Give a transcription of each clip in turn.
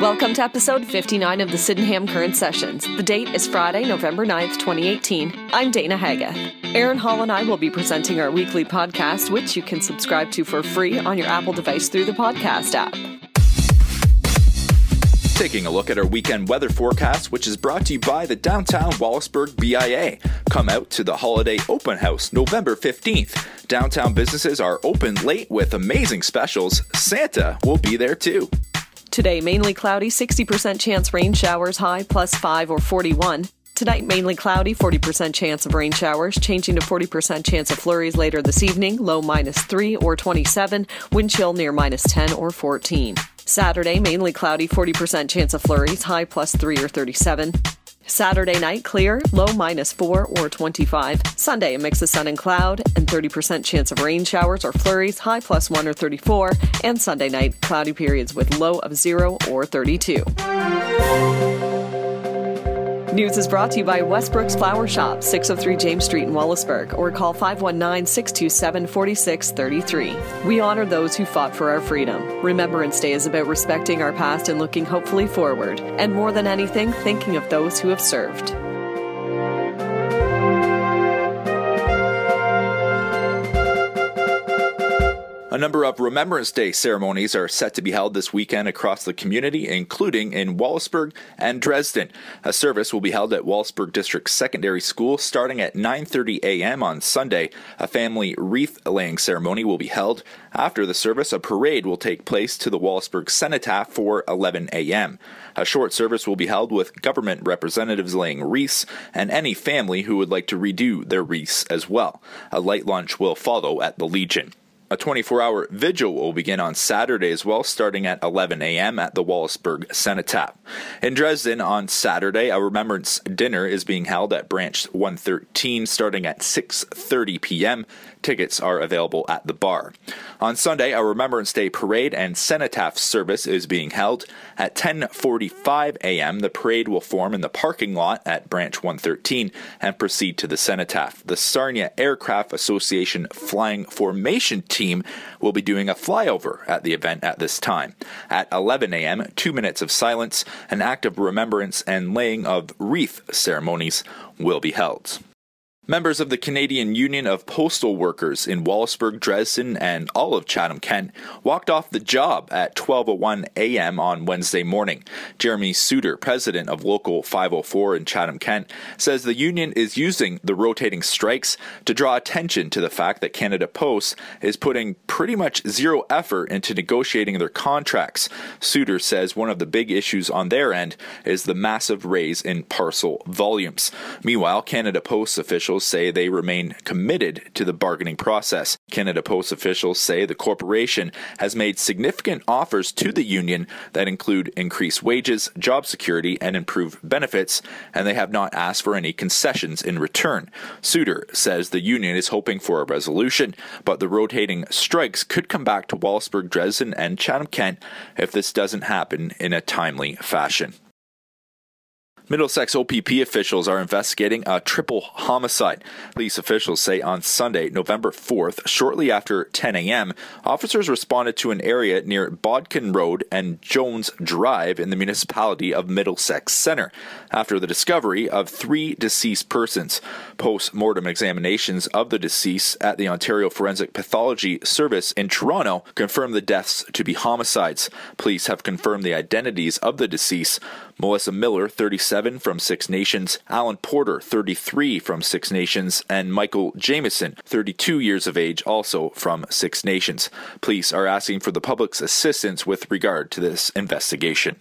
Welcome to episode 59 of the Sydenham Current Sessions. The date is Friday, November 9th, 2018. I'm Dana Hagath. Aaron Hall and I will be presenting our weekly podcast, which you can subscribe to for free on your Apple device through the podcast app. Taking a look at our weekend weather forecast, which is brought to you by the Downtown Wallaceburg BIA. Come out to the Holiday Open House November 15th. Downtown businesses are open late with amazing specials. Santa will be there too. Today, mainly cloudy, 60% chance rain showers, high plus 5 or 41. Tonight, mainly cloudy, 40% chance of rain showers, changing to 40% chance of flurries later this evening, low minus 3 or 27, wind chill near minus 10 or 14. Saturday, mainly cloudy, 40% chance of flurries, high plus 3 or 37. Saturday night, clear, low minus 4 or 25. Sunday, a mix of sun and cloud, and 30% chance of rain showers or flurries, high plus 1 or 34. And Sunday night, cloudy periods with low of 0 or 32. News is brought to you by Westbrook's Flower Shop, 603 James Street in Wallaceburg, or call 519 627 4633. We honor those who fought for our freedom. Remembrance Day is about respecting our past and looking hopefully forward, and more than anything, thinking of those who have served. Number of Remembrance Day ceremonies are set to be held this weekend across the community, including in Wallaceburg and Dresden. A service will be held at Wallaceburg District Secondary School starting at 9:30 a.m. on Sunday. A family wreath laying ceremony will be held. After the service, a parade will take place to the Wallaceburg Cenotaph for 11 a.m. A short service will be held with government representatives laying wreaths and any family who would like to redo their wreaths as well. A light lunch will follow at the Legion. A 24 hour vigil will begin on Saturday as well, starting at 11 a.m. at the Wallaceburg Cenotaph. In Dresden on Saturday, a remembrance dinner is being held at Branch 113 starting at 6.30 p.m. Tickets are available at the bar. On Sunday, a Remembrance Day parade and cenotaph service is being held. At 10:45 a.m., the parade will form in the parking lot at Branch 113 and proceed to the cenotaph. The Sarnia Aircraft Association Flying Formation team will be doing a flyover at the event at this time. At 11 a.m., 2 minutes of silence, an act of remembrance and laying of wreath ceremonies will be held. Members of the Canadian Union of Postal Workers in Wallaceburg, Dresden, and all of Chatham Kent walked off the job at 12:01 a.m. on Wednesday morning. Jeremy Suter, president of Local 504 in Chatham Kent, says the union is using the rotating strikes to draw attention to the fact that Canada Post is putting pretty much zero effort into negotiating their contracts. Suter says one of the big issues on their end is the massive raise in parcel volumes. Meanwhile, Canada Post officials officials say they remain committed to the bargaining process. Canada Post officials say the corporation has made significant offers to the union that include increased wages, job security, and improved benefits, and they have not asked for any concessions in return. Suter says the union is hoping for a resolution, but the rotating strikes could come back to Wallaceburg, Dresden, and Chatham Kent if this doesn't happen in a timely fashion. Middlesex OPP officials are investigating a triple homicide. Police officials say on Sunday, November 4th, shortly after 10 a.m., officers responded to an area near Bodkin Road and Jones Drive in the municipality of Middlesex Center after the discovery of three deceased persons. Post mortem examinations of the deceased at the Ontario Forensic Pathology Service in Toronto confirmed the deaths to be homicides. Police have confirmed the identities of the deceased. Melissa Miller, 37 from Six Nations, Alan Porter, 33 from Six Nations, and Michael Jameson, 32 years of age, also from Six Nations. Police are asking for the public's assistance with regard to this investigation.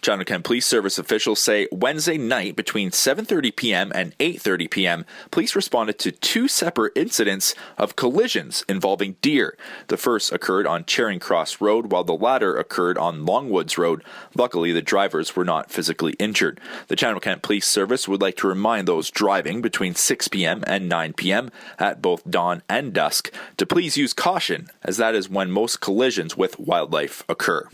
Chatham Kent Police Service officials say Wednesday night between 7:30 p.m. and 8:30 p.m., police responded to two separate incidents of collisions involving deer. The first occurred on Charing Cross Road while the latter occurred on Longwoods Road. Luckily, the drivers were not physically injured. The Chatham Kent Police Service would like to remind those driving between 6 p.m. and 9 p.m. at both dawn and dusk to please use caution as that is when most collisions with wildlife occur.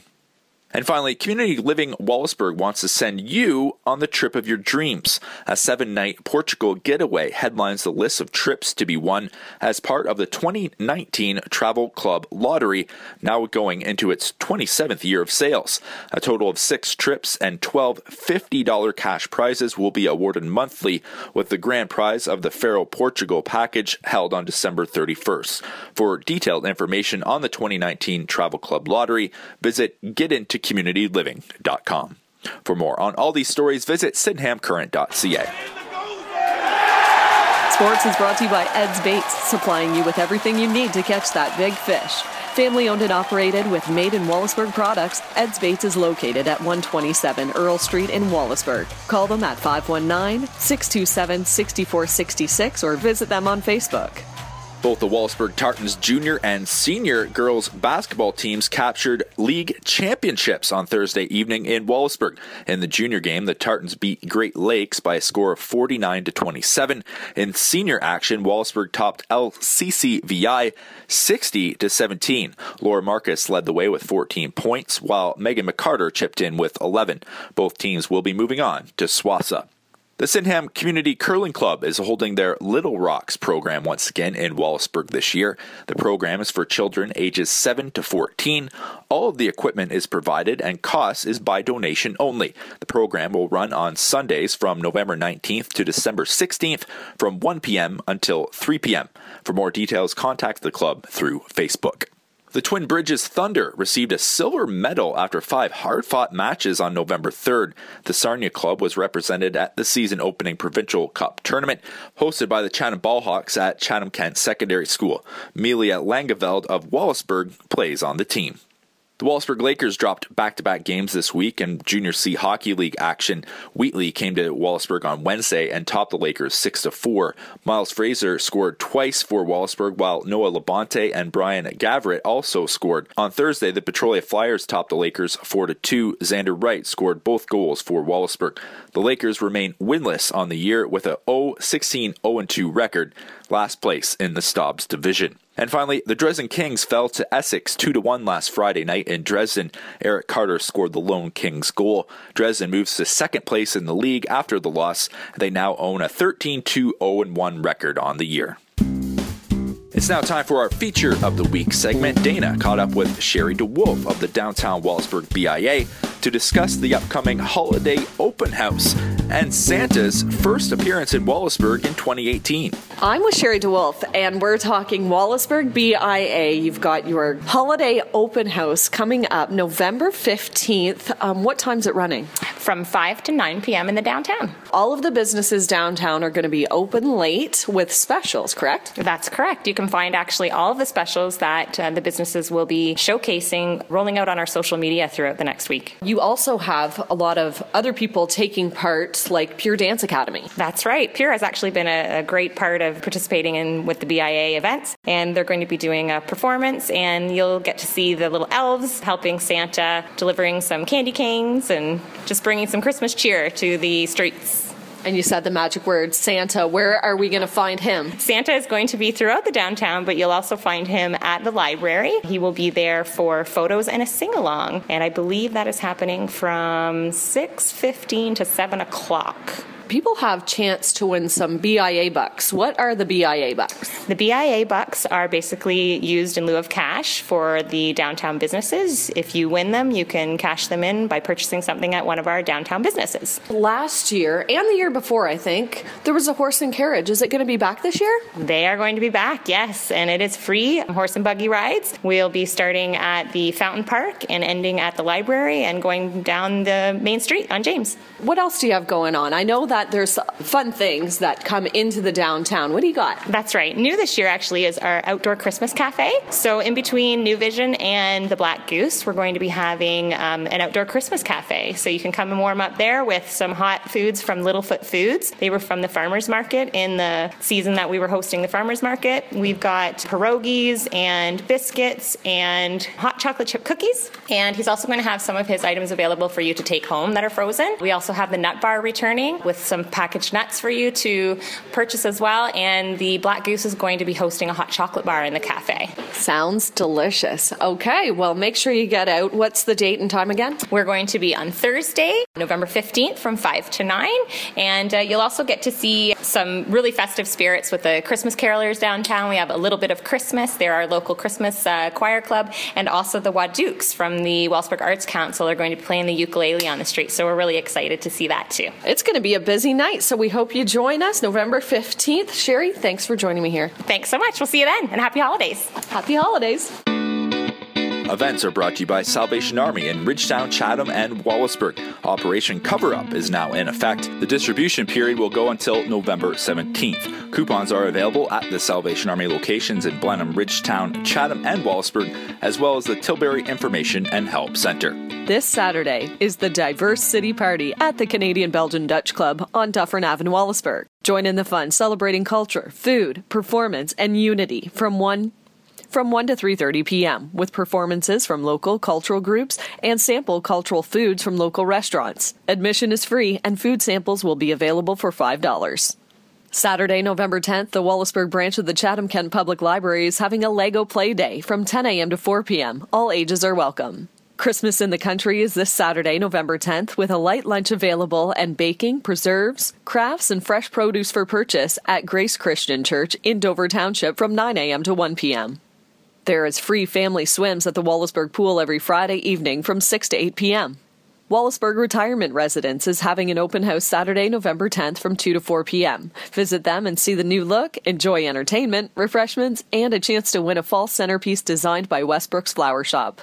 And finally, Community Living Wallaceburg wants to send you on the trip of your dreams. A seven night Portugal getaway headlines the list of trips to be won as part of the 2019 Travel Club Lottery, now going into its 27th year of sales. A total of six trips and 12 $50 cash prizes will be awarded monthly, with the grand prize of the Faro Portugal package held on December 31st. For detailed information on the 2019 Travel Club Lottery, visit Into communityliving.com. For more on all these stories, visit sydenhamcurrent.ca. Sports is brought to you by Ed's Baits, supplying you with everything you need to catch that big fish. Family owned and operated with made in Wallaceburg products, Ed's Baits is located at 127 Earl Street in Wallaceburg. Call them at 519 627 6466 or visit them on Facebook. Both the Wallaceburg Tartans junior and senior girls basketball teams captured league championships on Thursday evening in Wallaceburg. In the junior game, the Tartans beat Great Lakes by a score of 49 to 27. In senior action, Wallaceburg topped LCCVI 60 to 17. Laura Marcus led the way with 14 points, while Megan McCarter chipped in with 11. Both teams will be moving on to SWOSSAA. The Sydenham Community Curling Club is holding their Little Rocks program once again in Wallaceburg this year. The program is for children ages 7 to 14. All of the equipment is provided and cost is by donation only. The program will run on Sundays from November 19th to December 16th from 1 p.m. until 3 p.m. For more details, contact the club through Facebook. The Twin Bridges Thunder received a silver medal after five hard fought matches on November 3rd. The Sarnia club was represented at the season opening Provincial Cup tournament hosted by the Chatham Ballhawks at Chatham Kent Secondary School. Melia Langeveld of Wallaceburg plays on the team. The Wallaceburg Lakers dropped back to back games this week in Junior C Hockey League action. Wheatley came to Wallaceburg on Wednesday and topped the Lakers 6 to 4. Miles Fraser scored twice for Wallaceburg, while Noah Labonte and Brian Gavret also scored. On Thursday, the Petrolia Flyers topped the Lakers 4 to 2. Xander Wright scored both goals for Wallaceburg. The Lakers remain winless on the year with a 0 16 0 2 record, last place in the Stobbs division. And finally, the Dresden Kings fell to Essex 2 1 last Friday night in Dresden. Eric Carter scored the lone Kings goal. Dresden moves to second place in the league after the loss. They now own a 13 2 0 1 record on the year. It's now time for our feature of the week segment. Dana caught up with Sherry DeWolf of the downtown Wallaceburg BIA to discuss the upcoming holiday open house and Santa's first appearance in Wallaceburg in 2018. I'm with Sherry DeWolf, and we're talking Wallaceburg BIA. You've got your holiday open house coming up November 15th. Um, what time's it running? From 5 to 9 p.m. in the downtown. All of the businesses downtown are going to be open late with specials, correct? That's correct. You can find actually all of the specials that uh, the businesses will be showcasing, rolling out on our social media throughout the next week. You also have a lot of other people taking part, like Pure Dance Academy. That's right. Pure has actually been a, a great part of participating in with the BIA events, and they're going to be doing a performance, and you'll get to see the little elves helping Santa, delivering some candy canes, and just bringing some Christmas cheer to the streets. And you said the magic word, Santa. Where are we going to find him? Santa is going to be throughout the downtown, but you'll also find him at the library. He will be there for photos and a sing along. And I believe that is happening from 6.15 to 7 o'clock people have chance to win some BIA bucks. What are the BIA bucks? The BIA bucks are basically used in lieu of cash for the downtown businesses. If you win them, you can cash them in by purchasing something at one of our downtown businesses. Last year and the year before, I think, there was a horse and carriage. Is it going to be back this year? They are going to be back, yes, and it is free horse and buggy rides. We'll be starting at the Fountain Park and ending at the library and going down the main street on James. What else do you have going on? I know that that there's fun things that come into the downtown. What do you got? That's right. New this year actually is our outdoor Christmas cafe. So in between New Vision and the Black Goose, we're going to be having um, an outdoor Christmas cafe. So you can come and warm up there with some hot foods from Littlefoot Foods. They were from the farmers market in the season that we were hosting the farmers market. We've got pierogies and biscuits and hot chocolate chip cookies. And he's also going to have some of his items available for you to take home that are frozen. We also have the nut bar returning with some packaged nuts for you to purchase as well. And the Black Goose is going to be hosting a hot chocolate bar in the cafe. Sounds delicious. Okay, well, make sure you get out. What's the date and time again? We're going to be on Thursday, November 15th from 5 to 9. And uh, you'll also get to see some really festive spirits with the Christmas carolers downtown. We have a little bit of Christmas. They're our local Christmas uh, choir club. And also the Wadukes from the Wallaceburg Arts Council are going to be playing the ukulele on the street. So we're really excited to see that too. It's going to be a busy night, so we hope you join us November 15th. Sherry, thanks for joining me here. Thanks so much. We'll see you then, and happy holidays. Happy holidays. Events are brought to you by Salvation Army in Ridgetown, Chatham, and Wallaceburg. Operation Cover Up is now in effect. The distribution period will go until November 17th. Coupons are available at the Salvation Army locations in Blenheim, Ridgetown, Chatham, and Wallaceburg, as well as the Tilbury Information and Help Center. This Saturday is the Diverse City Party at the Canadian Belgian Dutch Club on Dufferin Avenue, Wallaceburg. Join in the fun celebrating culture, food, performance, and unity from 1 from 1 to 3:30 p.m. with performances from local cultural groups and sample cultural foods from local restaurants. Admission is free and food samples will be available for $5. Saturday, November 10th, the Wallaceburg branch of the Chatham Kent Public Library is having a Lego Play Day from 10 a.m. to 4 p.m. All ages are welcome. Christmas in the Country is this Saturday, November 10th, with a light lunch available and baking, preserves, crafts, and fresh produce for purchase at Grace Christian Church in Dover Township from 9 a.m. to 1 p.m. There is free family swims at the Wallaceburg Pool every Friday evening from 6 to 8 p.m. Wallaceburg Retirement Residence is having an open house Saturday, November 10th from 2 to 4 p.m. Visit them and see the new look, enjoy entertainment, refreshments, and a chance to win a fall centerpiece designed by Westbrook's Flower Shop.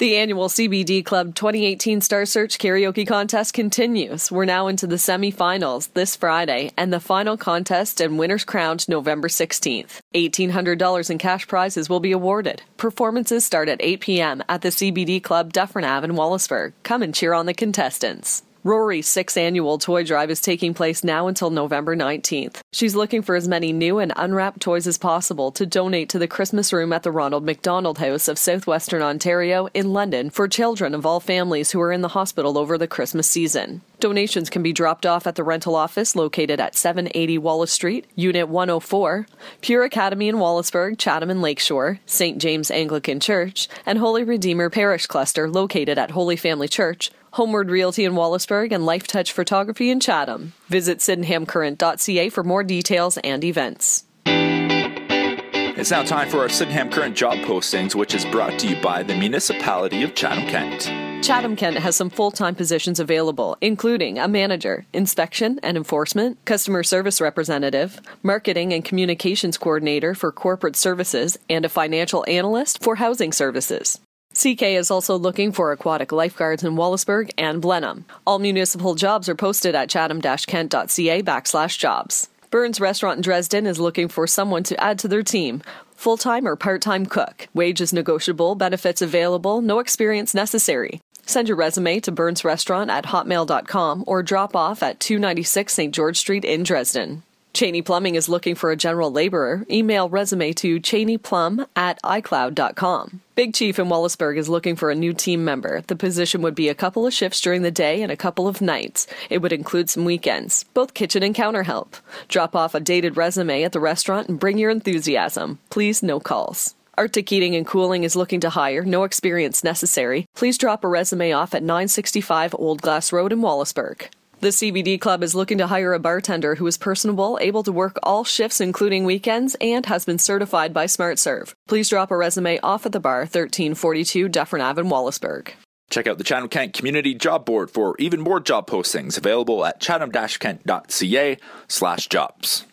The annual CBD Club 2018 Star Search Karaoke Contest continues. We're now into the semifinals this Friday, and the final contest and winners crowned November 16th. $1,800 in cash prizes will be awarded. Performances start at 8 p.m. at the CBD Club Dufferin Ave in Wallaceburg. Come and cheer on the contestants. Rory's sixth annual toy drive is taking place now until November 19th. She's looking for as many new and unwrapped toys as possible to donate to the Christmas room at the Ronald McDonald House of Southwestern Ontario in London for children of all families who are in the hospital over the Christmas season. Donations can be dropped off at the rental office located at 780 Wallace Street, Unit 104, Pure Academy in Wallaceburg, Chatham and Lakeshore, St. James Anglican Church, and Holy Redeemer Parish Cluster located at Holy Family Church, Homeward Realty in Wallaceburg, and Life Touch Photography in Chatham. Visit sydenhamcurrent.ca for more details and events. It's now time for our Sydenham Current job postings, which is brought to you by the Municipality of Chatham Kent. Chatham Kent has some full time positions available, including a manager, inspection and enforcement, customer service representative, marketing and communications coordinator for corporate services, and a financial analyst for housing services. CK is also looking for aquatic lifeguards in Wallaceburg and Blenheim. All municipal jobs are posted at chatham-kent.ca backslash jobs. Burns Restaurant in Dresden is looking for someone to add to their team. Full time or part time cook. Wages negotiable, benefits available, no experience necessary. Send your resume to Burns Restaurant at hotmail.com or drop off at 296 St. George Street in Dresden. Cheney Plumbing is looking for a general laborer. Email resume to cheneyplum at icloud.com. Big Chief in Wallaceburg is looking for a new team member. The position would be a couple of shifts during the day and a couple of nights. It would include some weekends, both kitchen and counter help. Drop off a dated resume at the restaurant and bring your enthusiasm. Please, no calls. Arctic Heating and Cooling is looking to hire, no experience necessary. Please drop a resume off at 965 Old Glass Road in Wallaceburg. The CBD Club is looking to hire a bartender who is personable, able to work all shifts including weekends, and has been certified by SmartServe. Please drop a resume off at the bar 1342 Dufferin Ave in Wallaceburg. Check out the Chatham Kent Community Job Board for even more job postings available at chatham-kent.ca slash jobs.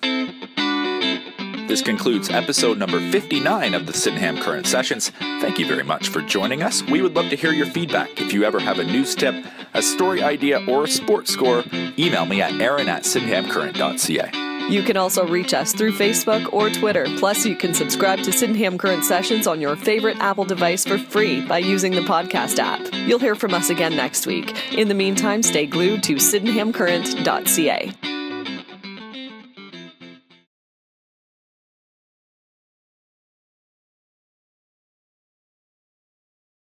This concludes episode number 59 of the Sydenham Current Sessions. Thank you very much for joining us. We would love to hear your feedback. If you ever have a news tip, a story idea, or a sports score, email me at aaron at sydenhamcurrent.ca. You can also reach us through Facebook or Twitter. Plus, you can subscribe to Sydenham Current Sessions on your favorite Apple device for free by using the podcast app. You'll hear from us again next week. In the meantime, stay glued to sydenhamcurrent.ca.